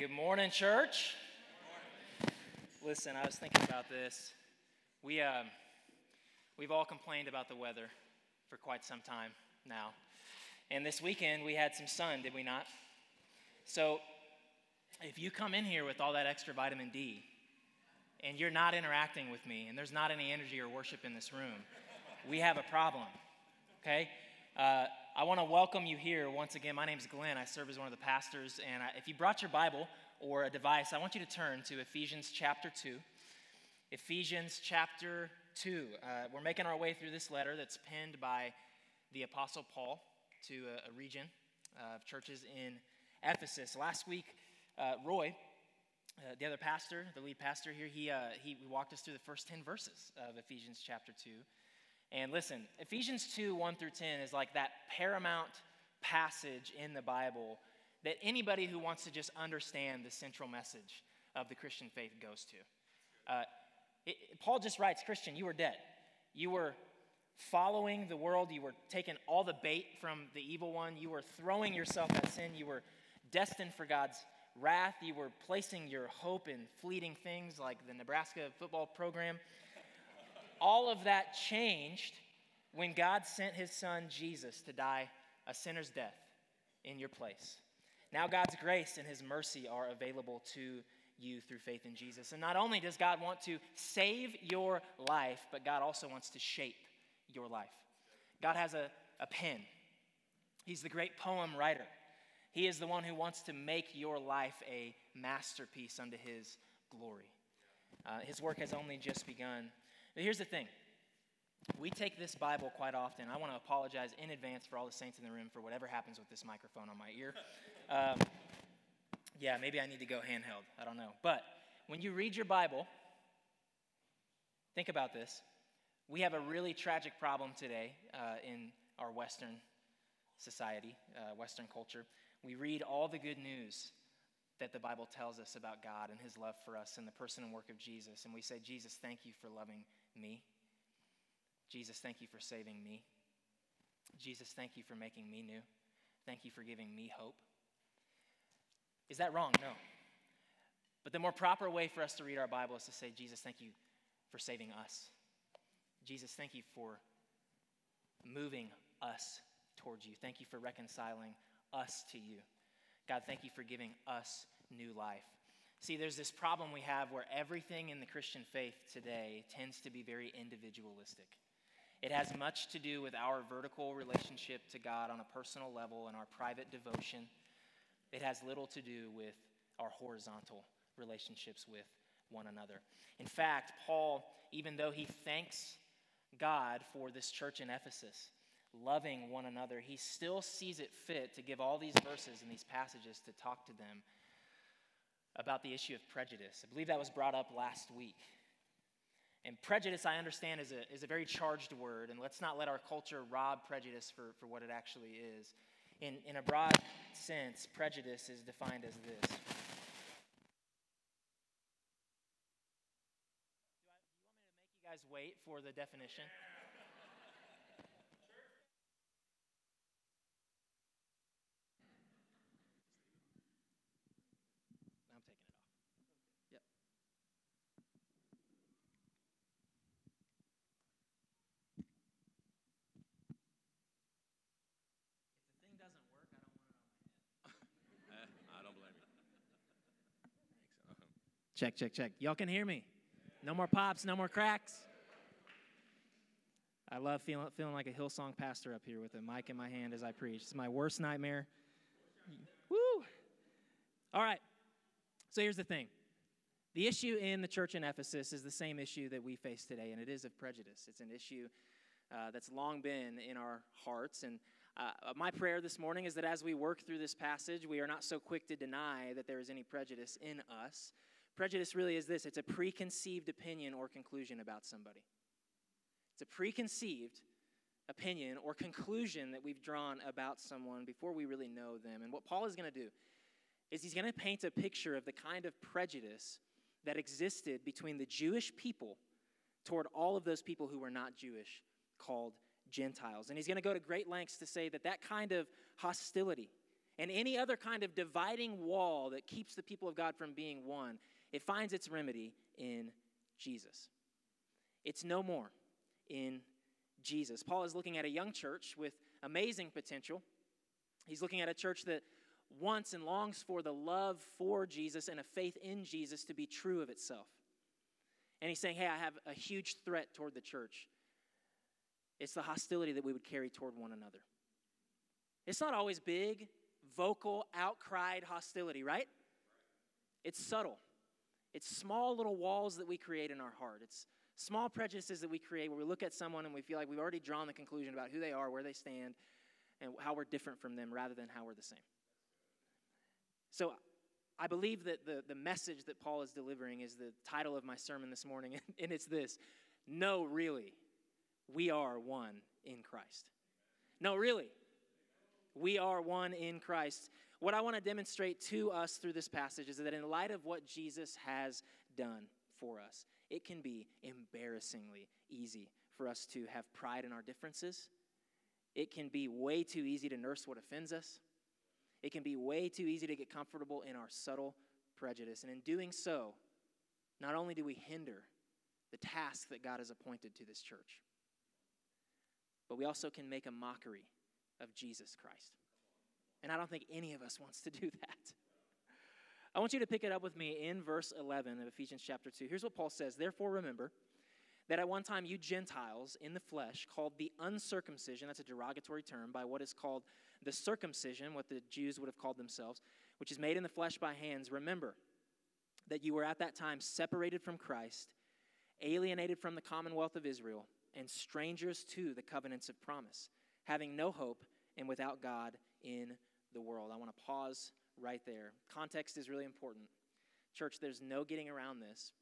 Good morning, church. Listen, I was thinking about this. We, um, we've all complained about the weather for quite some time now. And this weekend, we had some sun, did we not? So, if you come in here with all that extra vitamin D and you're not interacting with me and there's not any energy or worship in this room, we have a problem, okay? Uh, I want to welcome you here once again. My name is Glenn. I serve as one of the pastors. And if you brought your Bible or a device, I want you to turn to Ephesians chapter 2. Ephesians chapter 2. Uh, we're making our way through this letter that's penned by the Apostle Paul to a, a region of churches in Ephesus. Last week, uh, Roy, uh, the other pastor, the lead pastor here, he, uh, he walked us through the first 10 verses of Ephesians chapter 2. And listen, Ephesians 2 1 through 10 is like that paramount passage in the Bible that anybody who wants to just understand the central message of the Christian faith goes to. Uh, it, Paul just writes Christian, you were dead. You were following the world. You were taking all the bait from the evil one. You were throwing yourself at sin. You were destined for God's wrath. You were placing your hope in fleeting things like the Nebraska football program all of that changed when God sent his son Jesus to die a sinner's death in your place. Now, God's grace and his mercy are available to you through faith in Jesus. And not only does God want to save your life, but God also wants to shape your life. God has a, a pen, He's the great poem writer. He is the one who wants to make your life a masterpiece unto His glory. Uh, his work has only just begun. But here's the thing we take this Bible quite often. I want to apologize in advance for all the saints in the room for whatever happens with this microphone on my ear. Um, yeah, maybe I need to go handheld. I don't know. But when you read your Bible, think about this. We have a really tragic problem today uh, in our Western society, uh, Western culture. We read all the good news that the Bible tells us about God and His love for us and the person and work of Jesus. And we say, Jesus, thank you for loving me. Jesus, thank you for saving me. Jesus, thank you for making me new. Thank you for giving me hope. Is that wrong? No. But the more proper way for us to read our Bible is to say, Jesus, thank you for saving us. Jesus, thank you for moving us towards you. Thank you for reconciling us to you. God, thank you for giving us new life. See, there's this problem we have where everything in the Christian faith today tends to be very individualistic. It has much to do with our vertical relationship to God on a personal level and our private devotion. It has little to do with our horizontal relationships with one another. In fact, Paul, even though he thanks God for this church in Ephesus, loving one another, he still sees it fit to give all these verses and these passages to talk to them about the issue of prejudice. I believe that was brought up last week. And prejudice, I understand, is a, is a very charged word, and let's not let our culture rob prejudice for, for what it actually is. In, in a broad sense, prejudice is defined as this. Do, I, do you want me to make you guys wait for the definition? Check, check, check. Y'all can hear me. No more pops, no more cracks. I love feeling, feeling like a Hillsong pastor up here with a mic in my hand as I preach. It's my worst nightmare. Woo! All right. So here's the thing the issue in the church in Ephesus is the same issue that we face today, and it is of prejudice. It's an issue uh, that's long been in our hearts. And uh, my prayer this morning is that as we work through this passage, we are not so quick to deny that there is any prejudice in us Prejudice really is this it's a preconceived opinion or conclusion about somebody. It's a preconceived opinion or conclusion that we've drawn about someone before we really know them. And what Paul is going to do is he's going to paint a picture of the kind of prejudice that existed between the Jewish people toward all of those people who were not Jewish, called Gentiles. And he's going to go to great lengths to say that that kind of hostility and any other kind of dividing wall that keeps the people of God from being one, it finds its remedy in Jesus. It's no more in Jesus. Paul is looking at a young church with amazing potential. He's looking at a church that wants and longs for the love for Jesus and a faith in Jesus to be true of itself. And he's saying, Hey, I have a huge threat toward the church. It's the hostility that we would carry toward one another. It's not always big, vocal, outcried hostility, right? It's subtle. It's small little walls that we create in our heart. It's small prejudices that we create where we look at someone and we feel like we've already drawn the conclusion about who they are, where they stand, and how we're different from them rather than how we're the same. So I believe that the, the message that Paul is delivering is the title of my sermon this morning, and it's this No, really, we are one in Christ. No, really, we are one in Christ. What I want to demonstrate to us through this passage is that in light of what Jesus has done for us, it can be embarrassingly easy for us to have pride in our differences. It can be way too easy to nurse what offends us. It can be way too easy to get comfortable in our subtle prejudice. And in doing so, not only do we hinder the task that God has appointed to this church, but we also can make a mockery of Jesus Christ. And I don't think any of us wants to do that. I want you to pick it up with me in verse 11 of Ephesians chapter 2. Here's what Paul says Therefore, remember that at one time you Gentiles in the flesh, called the uncircumcision, that's a derogatory term, by what is called the circumcision, what the Jews would have called themselves, which is made in the flesh by hands, remember that you were at that time separated from Christ, alienated from the commonwealth of Israel, and strangers to the covenants of promise, having no hope and without God in the world. I want to pause right there. Context is really important. Church, there's no getting around this.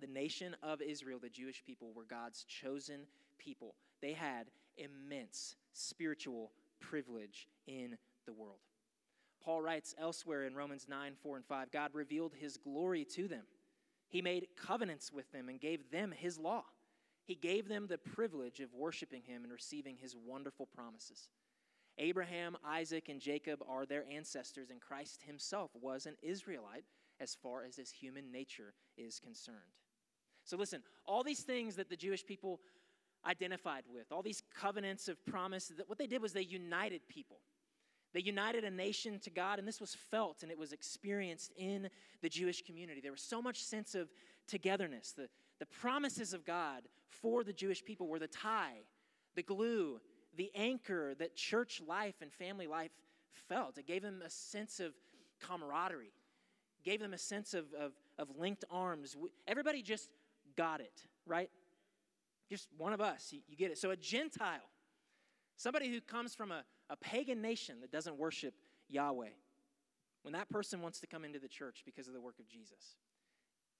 The nation of Israel, the Jewish people, were God's chosen people. They had immense spiritual privilege in the world. Paul writes elsewhere in Romans 9 4 and 5 God revealed his glory to them. He made covenants with them and gave them his law. He gave them the privilege of worshiping him and receiving his wonderful promises. Abraham, Isaac, and Jacob are their ancestors, and Christ himself was an Israelite as far as his human nature is concerned. So, listen, all these things that the Jewish people identified with, all these covenants of promise, that what they did was they united people. They united a nation to God, and this was felt and it was experienced in the Jewish community. There was so much sense of togetherness. The, the promises of God for the Jewish people were the tie, the glue, the anchor that church life and family life felt. It gave them a sense of camaraderie, gave them a sense of, of, of linked arms. Everybody just got it, right? Just one of us, you, you get it. So a Gentile, somebody who comes from a, a pagan nation that doesn't worship Yahweh, when that person wants to come into the church because of the work of Jesus,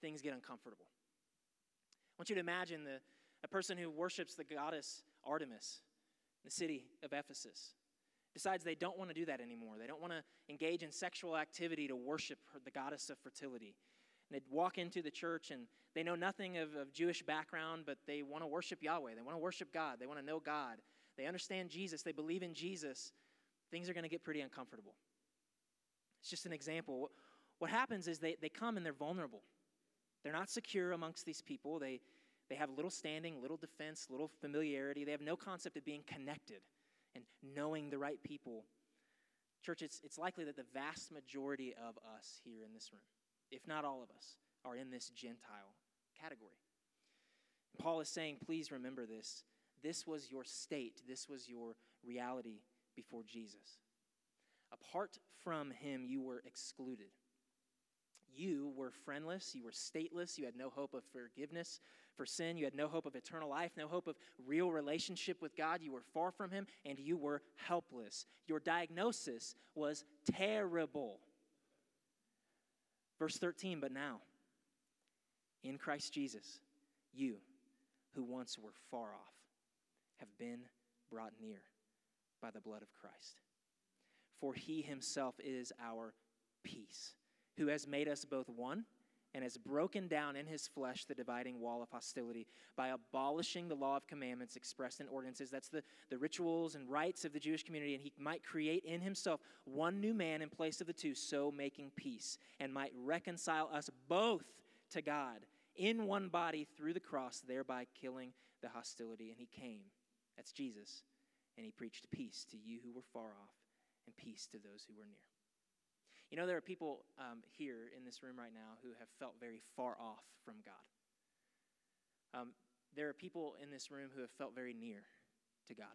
things get uncomfortable. I want you to imagine the, a person who worships the goddess Artemis the city of Ephesus decides they don't want to do that anymore. They don't want to engage in sexual activity to worship the goddess of fertility. And they walk into the church and they know nothing of, of Jewish background, but they want to worship Yahweh. They want to worship God. They want to know God. They understand Jesus. They believe in Jesus. Things are going to get pretty uncomfortable. It's just an example. What happens is they, they come and they're vulnerable. They're not secure amongst these people. They, they have little standing, little defense, little familiarity. They have no concept of being connected and knowing the right people. Church, it's, it's likely that the vast majority of us here in this room, if not all of us, are in this Gentile category. And Paul is saying, please remember this. This was your state, this was your reality before Jesus. Apart from him, you were excluded. You were friendless, you were stateless, you had no hope of forgiveness for sin, you had no hope of eternal life, no hope of real relationship with God. You were far from Him, and you were helpless. Your diagnosis was terrible. Verse 13, but now, in Christ Jesus, you who once were far off have been brought near by the blood of Christ. For he himself is our peace who has made us both one and has broken down in his flesh the dividing wall of hostility by abolishing the law of commandments expressed in ordinances. That's the, the rituals and rites of the Jewish community. And he might create in himself one new man in place of the two, so making peace, and might reconcile us both to God in one body through the cross, thereby killing the hostility. And he came, that's Jesus, and he preached peace to you who were far off and peace to those who were near. You know, there are people um, here in this room right now who have felt very far off from God. Um, there are people in this room who have felt very near to God.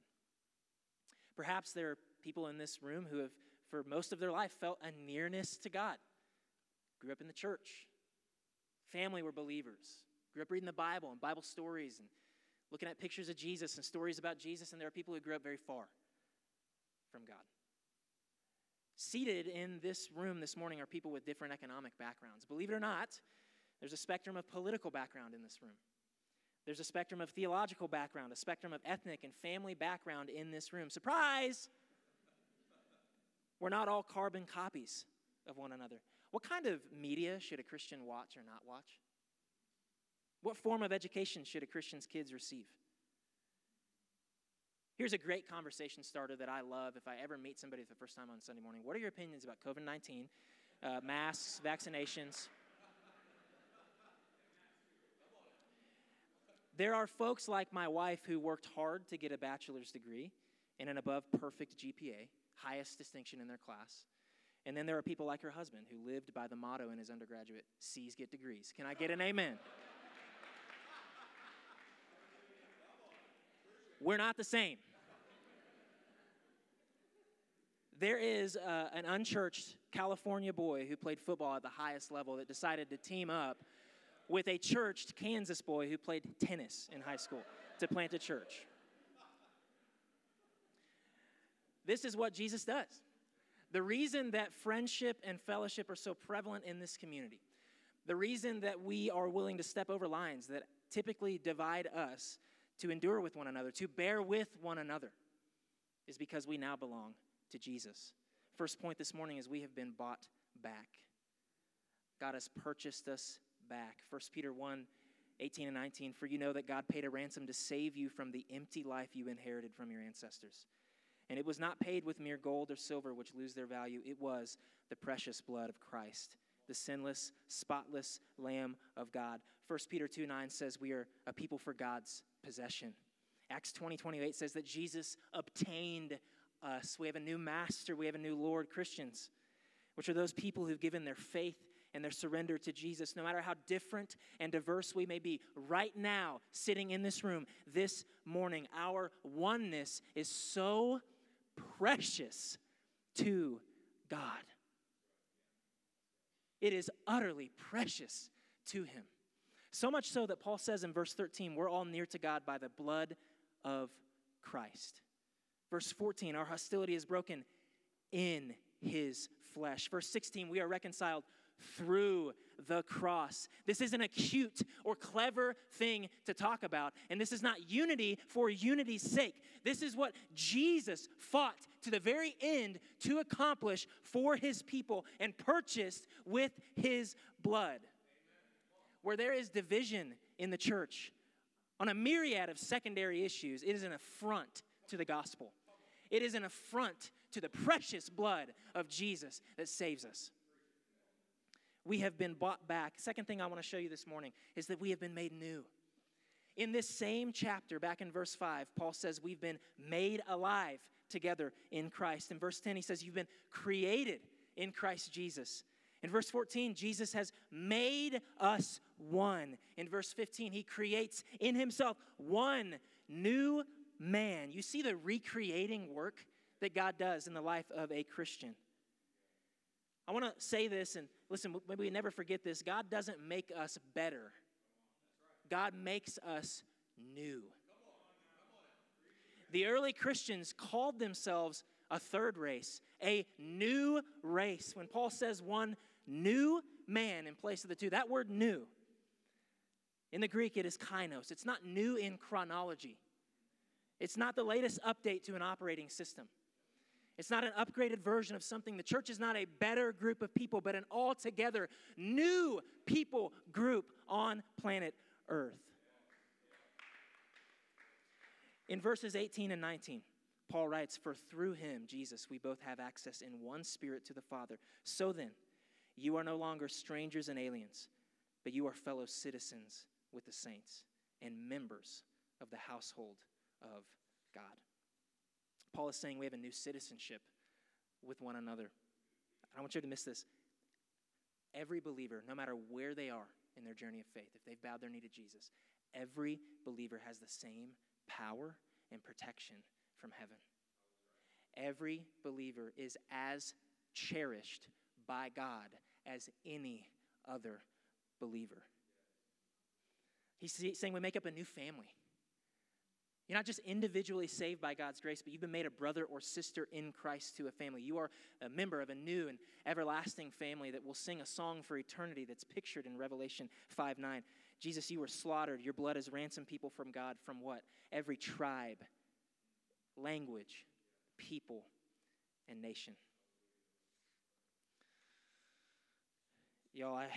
Perhaps there are people in this room who have, for most of their life, felt a nearness to God. Grew up in the church, family were believers, grew up reading the Bible and Bible stories and looking at pictures of Jesus and stories about Jesus, and there are people who grew up very far from God. Seated in this room this morning are people with different economic backgrounds. Believe it or not, there's a spectrum of political background in this room. There's a spectrum of theological background, a spectrum of ethnic and family background in this room. Surprise! We're not all carbon copies of one another. What kind of media should a Christian watch or not watch? What form of education should a Christian's kids receive? Here's a great conversation starter that I love if I ever meet somebody for the first time on Sunday morning. What are your opinions about COVID 19, uh, masks, vaccinations? There are folks like my wife who worked hard to get a bachelor's degree and an above perfect GPA, highest distinction in their class. And then there are people like her husband who lived by the motto in his undergraduate C's get degrees. Can I get an amen? We're not the same. There is uh, an unchurched California boy who played football at the highest level that decided to team up with a churched Kansas boy who played tennis in high school to plant a church. This is what Jesus does. The reason that friendship and fellowship are so prevalent in this community, the reason that we are willing to step over lines that typically divide us to endure with one another, to bear with one another, is because we now belong to Jesus. First point this morning is we have been bought back. God has purchased us back. 1 Peter 1 18 and 19. For you know that God paid a ransom to save you from the empty life you inherited from your ancestors. And it was not paid with mere gold or silver, which lose their value. It was the precious blood of Christ, the sinless, spotless Lamb of God. 1 Peter 2 9 says we are a people for God's possession. Acts 20 28 says that Jesus obtained us. We have a new master, we have a new Lord, Christians, which are those people who've given their faith and their surrender to Jesus, no matter how different and diverse we may be. Right now, sitting in this room this morning, our oneness is so precious to God. It is utterly precious to Him. So much so that Paul says in verse 13, we're all near to God by the blood of Christ. Verse 14, our hostility is broken in his flesh. Verse 16, we are reconciled through the cross. This isn't a cute or clever thing to talk about, and this is not unity for unity's sake. This is what Jesus fought to the very end to accomplish for his people and purchased with his blood. Where there is division in the church on a myriad of secondary issues, it is an affront to the gospel. It is an affront to the precious blood of Jesus that saves us. We have been bought back. Second thing I want to show you this morning is that we have been made new. In this same chapter, back in verse 5, Paul says we've been made alive together in Christ. In verse 10, he says you've been created in Christ Jesus. In verse 14, Jesus has made us one. In verse 15, he creates in himself one new man. You see the recreating work that God does in the life of a Christian. I want to say this, and listen, maybe we never forget this. God doesn't make us better, God makes us new. The early Christians called themselves a third race, a new race. When Paul says one new man in place of the two, that word new, in the Greek, it is kainos. It's not new in chronology. It's not the latest update to an operating system. It's not an upgraded version of something. The church is not a better group of people, but an altogether new people group on planet Earth. In verses 18 and 19, Paul writes, For through him, Jesus, we both have access in one spirit to the Father. So then, you are no longer strangers and aliens, but you are fellow citizens with the saints and members of the household of God. Paul is saying we have a new citizenship with one another. I want you to miss this. Every believer, no matter where they are in their journey of faith, if they've bowed their knee to Jesus, every believer has the same power and protection from heaven. Every believer is as cherished by God as any other believer. He's saying we make up a new family. You're not just individually saved by God's grace, but you've been made a brother or sister in Christ to a family. You are a member of a new and everlasting family that will sing a song for eternity that's pictured in Revelation 5 9. Jesus, you were slaughtered. Your blood has ransomed people from God from what? Every tribe, language, people, and nation. Y'all, I,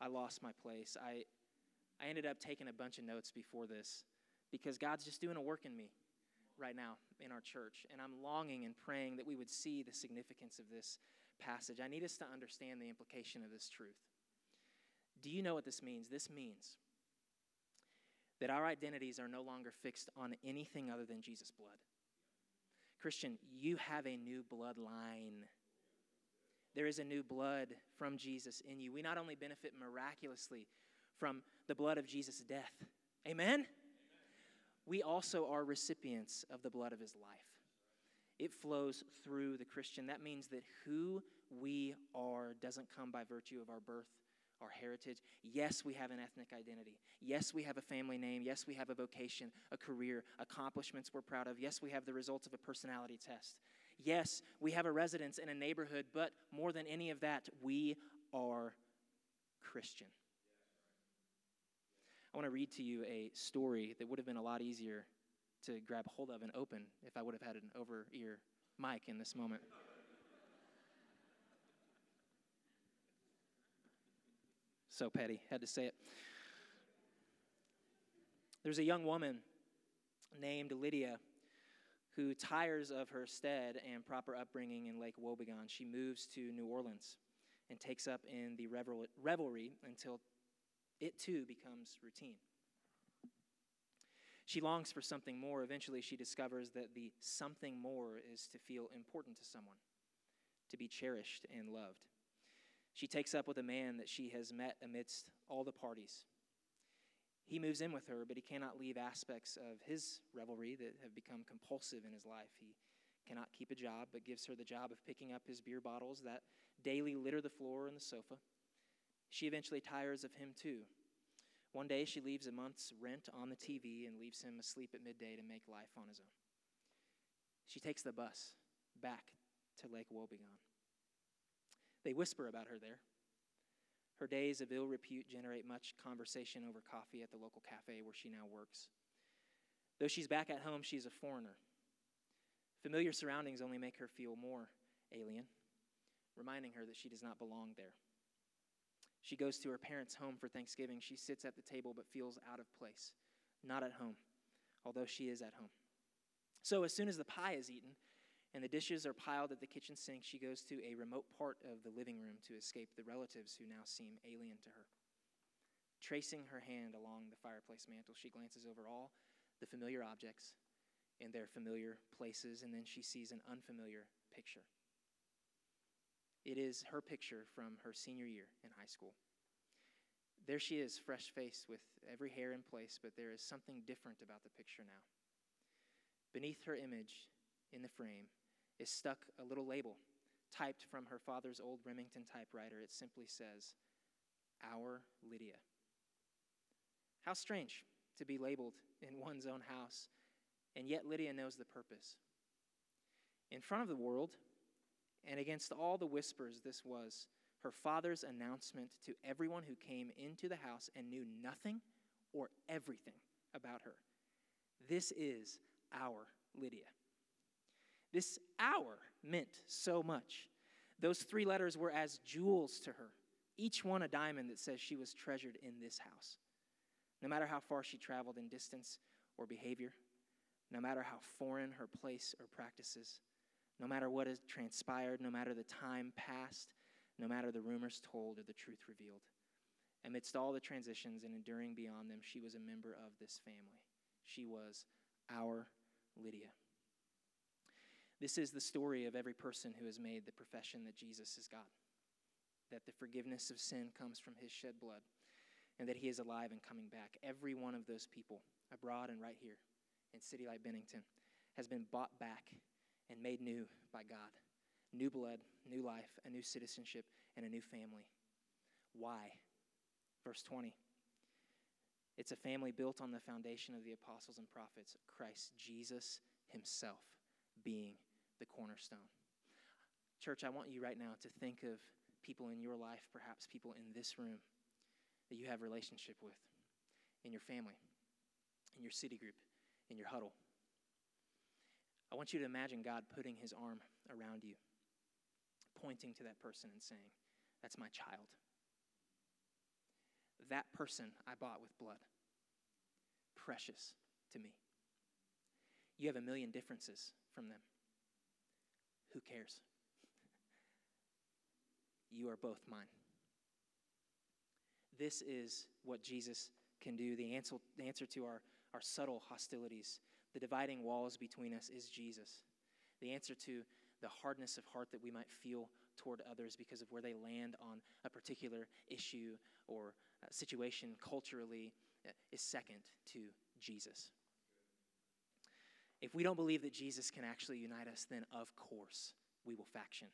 I lost my place. I, I ended up taking a bunch of notes before this because God's just doing a work in me right now in our church. And I'm longing and praying that we would see the significance of this passage. I need us to understand the implication of this truth. Do you know what this means? This means that our identities are no longer fixed on anything other than Jesus' blood. Christian, you have a new bloodline. There is a new blood from Jesus in you. We not only benefit miraculously from the blood of Jesus' death, amen? We also are recipients of the blood of his life. It flows through the Christian. That means that who we are doesn't come by virtue of our birth, our heritage. Yes, we have an ethnic identity. Yes, we have a family name. Yes, we have a vocation, a career, accomplishments we're proud of. Yes, we have the results of a personality test. Yes, we have a residence in a neighborhood, but more than any of that, we are Christian. I want to read to you a story that would have been a lot easier to grab hold of and open if I would have had an over ear mic in this moment. so petty, had to say it. There's a young woman named Lydia who tires of her stead and proper upbringing in Lake Wobegon. She moves to New Orleans and takes up in the revelry until it too becomes routine. She longs for something more. Eventually, she discovers that the something more is to feel important to someone, to be cherished and loved. She takes up with a man that she has met amidst all the parties. He moves in with her, but he cannot leave aspects of his revelry that have become compulsive in his life. He cannot keep a job, but gives her the job of picking up his beer bottles that daily litter the floor and the sofa. She eventually tires of him too. One day she leaves a month's rent on the TV and leaves him asleep at midday to make life on his own. She takes the bus back to Lake Wobegon. They whisper about her there. Her days of ill repute generate much conversation over coffee at the local cafe where she now works. Though she's back at home, she's a foreigner. Familiar surroundings only make her feel more alien, reminding her that she does not belong there. She goes to her parents' home for Thanksgiving. She sits at the table but feels out of place, not at home, although she is at home. So, as soon as the pie is eaten and the dishes are piled at the kitchen sink, she goes to a remote part of the living room to escape the relatives who now seem alien to her. Tracing her hand along the fireplace mantel, she glances over all the familiar objects in their familiar places, and then she sees an unfamiliar picture. It is her picture from her senior year in high school. There she is, fresh faced with every hair in place, but there is something different about the picture now. Beneath her image in the frame is stuck a little label typed from her father's old Remington typewriter. It simply says, Our Lydia. How strange to be labeled in one's own house, and yet Lydia knows the purpose. In front of the world, and against all the whispers, this was her father's announcement to everyone who came into the house and knew nothing or everything about her. This is our Lydia. This our meant so much. Those three letters were as jewels to her, each one a diamond that says she was treasured in this house. No matter how far she traveled in distance or behavior, no matter how foreign her place or practices, no matter what has transpired, no matter the time passed, no matter the rumors told or the truth revealed. Amidst all the transitions and enduring beyond them, she was a member of this family. She was our Lydia. This is the story of every person who has made the profession that Jesus is God, that the forgiveness of sin comes from his shed blood, and that he is alive and coming back. Every one of those people, abroad and right here in City Light Bennington, has been bought back and made new by God. New blood, new life, a new citizenship, and a new family. Why? Verse 20. It's a family built on the foundation of the apostles and prophets, Christ Jesus himself being the cornerstone. Church, I want you right now to think of people in your life, perhaps people in this room that you have relationship with, in your family, in your city group, in your huddle. I want you to imagine God putting his arm around you, pointing to that person and saying, That's my child. That person I bought with blood. Precious to me. You have a million differences from them. Who cares? You are both mine. This is what Jesus can do. The answer, the answer to our, our subtle hostilities, the dividing walls between us, is Jesus. The answer to the hardness of heart that we might feel toward others because of where they land on a particular issue or uh, situation culturally uh, is second to Jesus. If we don't believe that Jesus can actually unite us, then of course we will faction.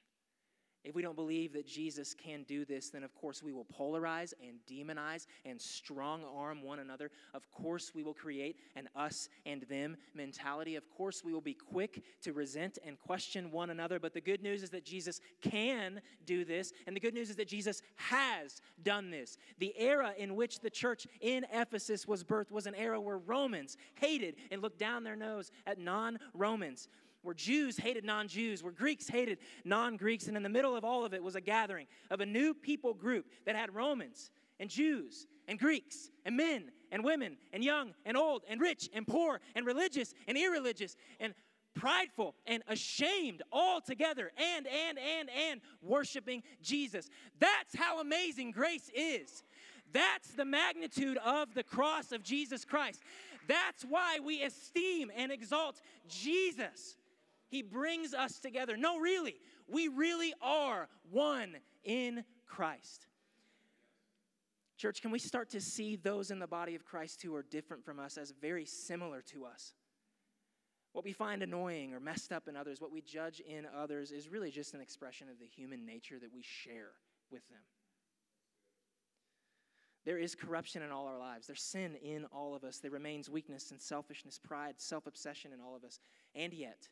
If we don't believe that Jesus can do this, then of course we will polarize and demonize and strong arm one another. Of course we will create an us and them mentality. Of course we will be quick to resent and question one another. But the good news is that Jesus can do this, and the good news is that Jesus has done this. The era in which the church in Ephesus was birthed was an era where Romans hated and looked down their nose at non Romans where Jews hated non Jews, where Greeks hated non Greeks. And in the middle of all of it was a gathering of a new people group that had Romans and Jews and Greeks and men and women and young and old and rich and poor and religious and irreligious and prideful and ashamed all together and, and, and, and worshiping Jesus. That's how amazing grace is. That's the magnitude of the cross of Jesus Christ. That's why we esteem and exalt Jesus. He brings us together. No, really, we really are one in Christ. Church, can we start to see those in the body of Christ who are different from us as very similar to us? What we find annoying or messed up in others, what we judge in others, is really just an expression of the human nature that we share with them. There is corruption in all our lives. There's sin in all of us. There remains weakness and selfishness, pride, self obsession in all of us. And yet,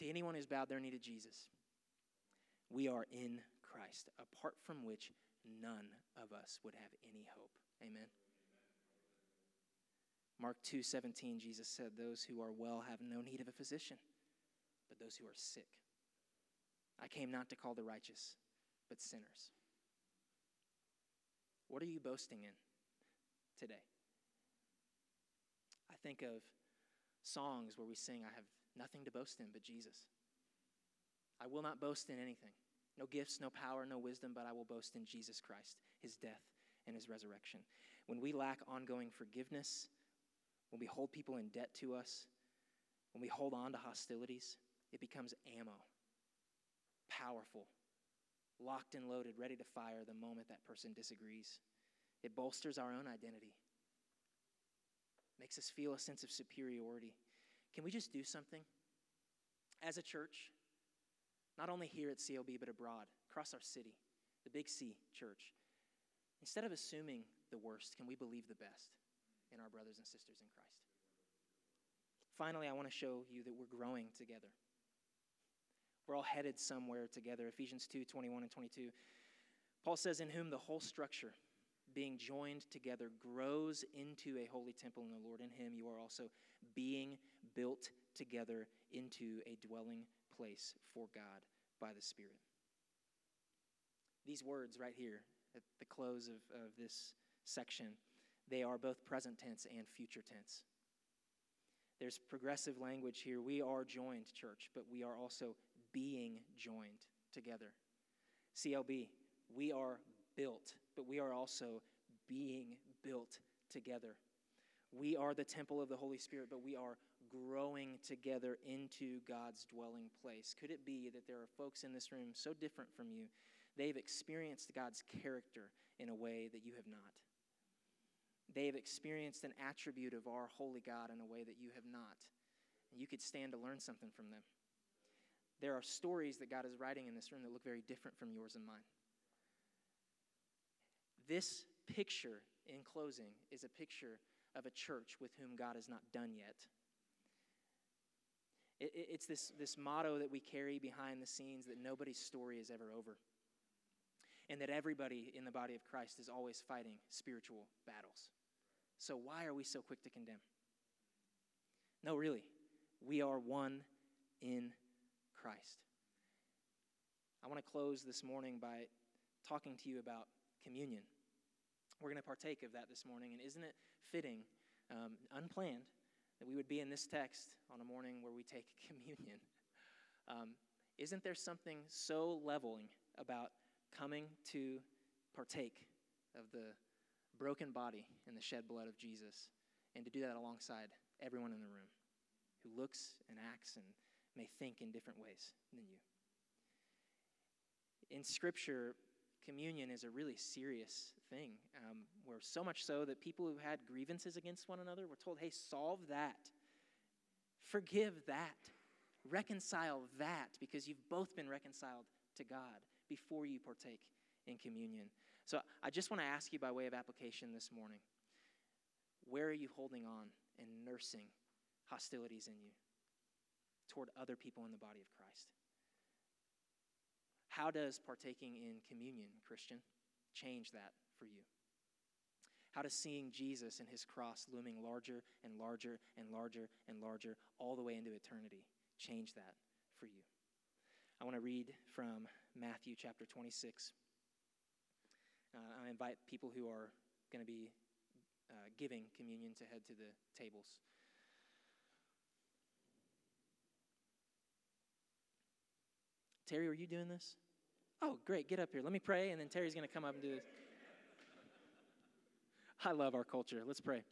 to anyone who's bowed their knee to Jesus, we are in Christ, apart from which none of us would have any hope. Amen. Mark 2:17 Jesus said those who are well have no need of a physician but those who are sick. I came not to call the righteous but sinners. What are you boasting in today? I think of songs where we sing I have Nothing to boast in but Jesus. I will not boast in anything. No gifts, no power, no wisdom, but I will boast in Jesus Christ, his death, and his resurrection. When we lack ongoing forgiveness, when we hold people in debt to us, when we hold on to hostilities, it becomes ammo. Powerful, locked and loaded, ready to fire the moment that person disagrees. It bolsters our own identity, makes us feel a sense of superiority. Can we just do something as a church? Not only here at CLB, but abroad, across our city, the Big C church. Instead of assuming the worst, can we believe the best in our brothers and sisters in Christ? Finally, I want to show you that we're growing together. We're all headed somewhere together. Ephesians 2 21 and 22. Paul says, In whom the whole structure, being joined together, grows into a holy temple in the Lord. In him you are also being built together into a dwelling place for God by the Spirit. These words right here at the close of, of this section, they are both present tense and future tense. There's progressive language here. We are joined, church, but we are also being joined together. CLB, we are built, but we are also being built together. We are the temple of the Holy Spirit, but we are growing together into God's dwelling place. Could it be that there are folks in this room so different from you, they've experienced God's character in a way that you have not? They have experienced an attribute of our holy God in a way that you have not. And you could stand to learn something from them. There are stories that God is writing in this room that look very different from yours and mine. This picture, in closing, is a picture of a church with whom God is not done yet. It, it, it's this, this motto that we carry behind the scenes that nobody's story is ever over. And that everybody in the body of Christ is always fighting spiritual battles. So, why are we so quick to condemn? No, really. We are one in Christ. I want to close this morning by talking to you about communion. We're going to partake of that this morning, and isn't it fitting, um, unplanned, that we would be in this text on a morning where we take communion? Um, isn't there something so leveling about coming to partake of the broken body and the shed blood of Jesus, and to do that alongside everyone in the room who looks and acts and may think in different ways than you? In Scripture, communion is a really serious thing. Um, where so much so that people who had grievances against one another were told, hey, solve that, forgive that, reconcile that, because you've both been reconciled to God before you partake in communion. So I just want to ask you by way of application this morning where are you holding on and nursing hostilities in you toward other people in the body of Christ? How does partaking in communion, Christian, change that for you? How does seeing Jesus and his cross looming larger and larger and larger and larger all the way into eternity change that for you? I want to read from Matthew chapter 26. Uh, I invite people who are going to be uh, giving communion to head to the tables. Terry, are you doing this? Oh, great. Get up here. Let me pray, and then Terry's going to come up and do this. I love our culture. Let's pray.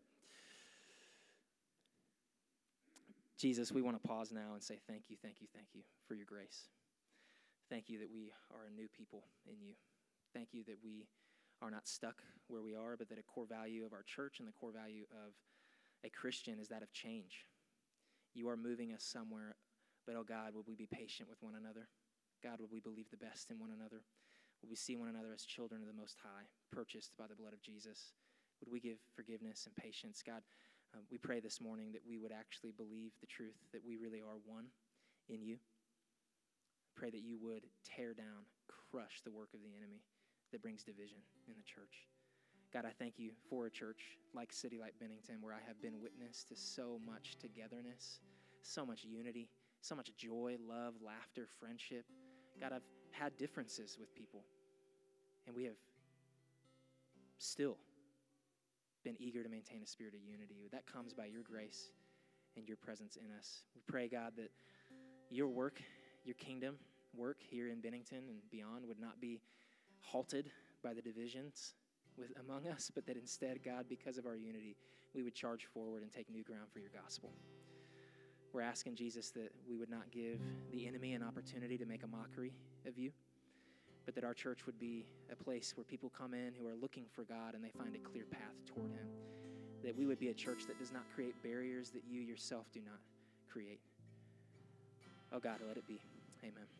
Jesus, we want to pause now and say thank you, thank you, thank you for your grace. Thank you that we are a new people in you. Thank you that we are not stuck where we are, but that a core value of our church and the core value of a Christian is that of change. You are moving us somewhere, but oh God, will we be patient with one another? God, would we believe the best in one another? Would we see one another as children of the Most High, purchased by the blood of Jesus? Would we give forgiveness and patience? God, uh, we pray this morning that we would actually believe the truth that we really are one in you. Pray that you would tear down, crush the work of the enemy that brings division in the church. God, I thank you for a church like City Light Bennington where I have been witness to so much togetherness, so much unity, so much joy, love, laughter, friendship. God, I've had differences with people, and we have still been eager to maintain a spirit of unity. That comes by your grace and your presence in us. We pray, God, that your work, your kingdom work here in Bennington and beyond would not be halted by the divisions with, among us, but that instead, God, because of our unity, we would charge forward and take new ground for your gospel. We're asking, Jesus, that we would not give the enemy an opportunity to make a mockery of you, but that our church would be a place where people come in who are looking for God and they find a clear path toward Him. That we would be a church that does not create barriers that you yourself do not create. Oh God, let it be. Amen.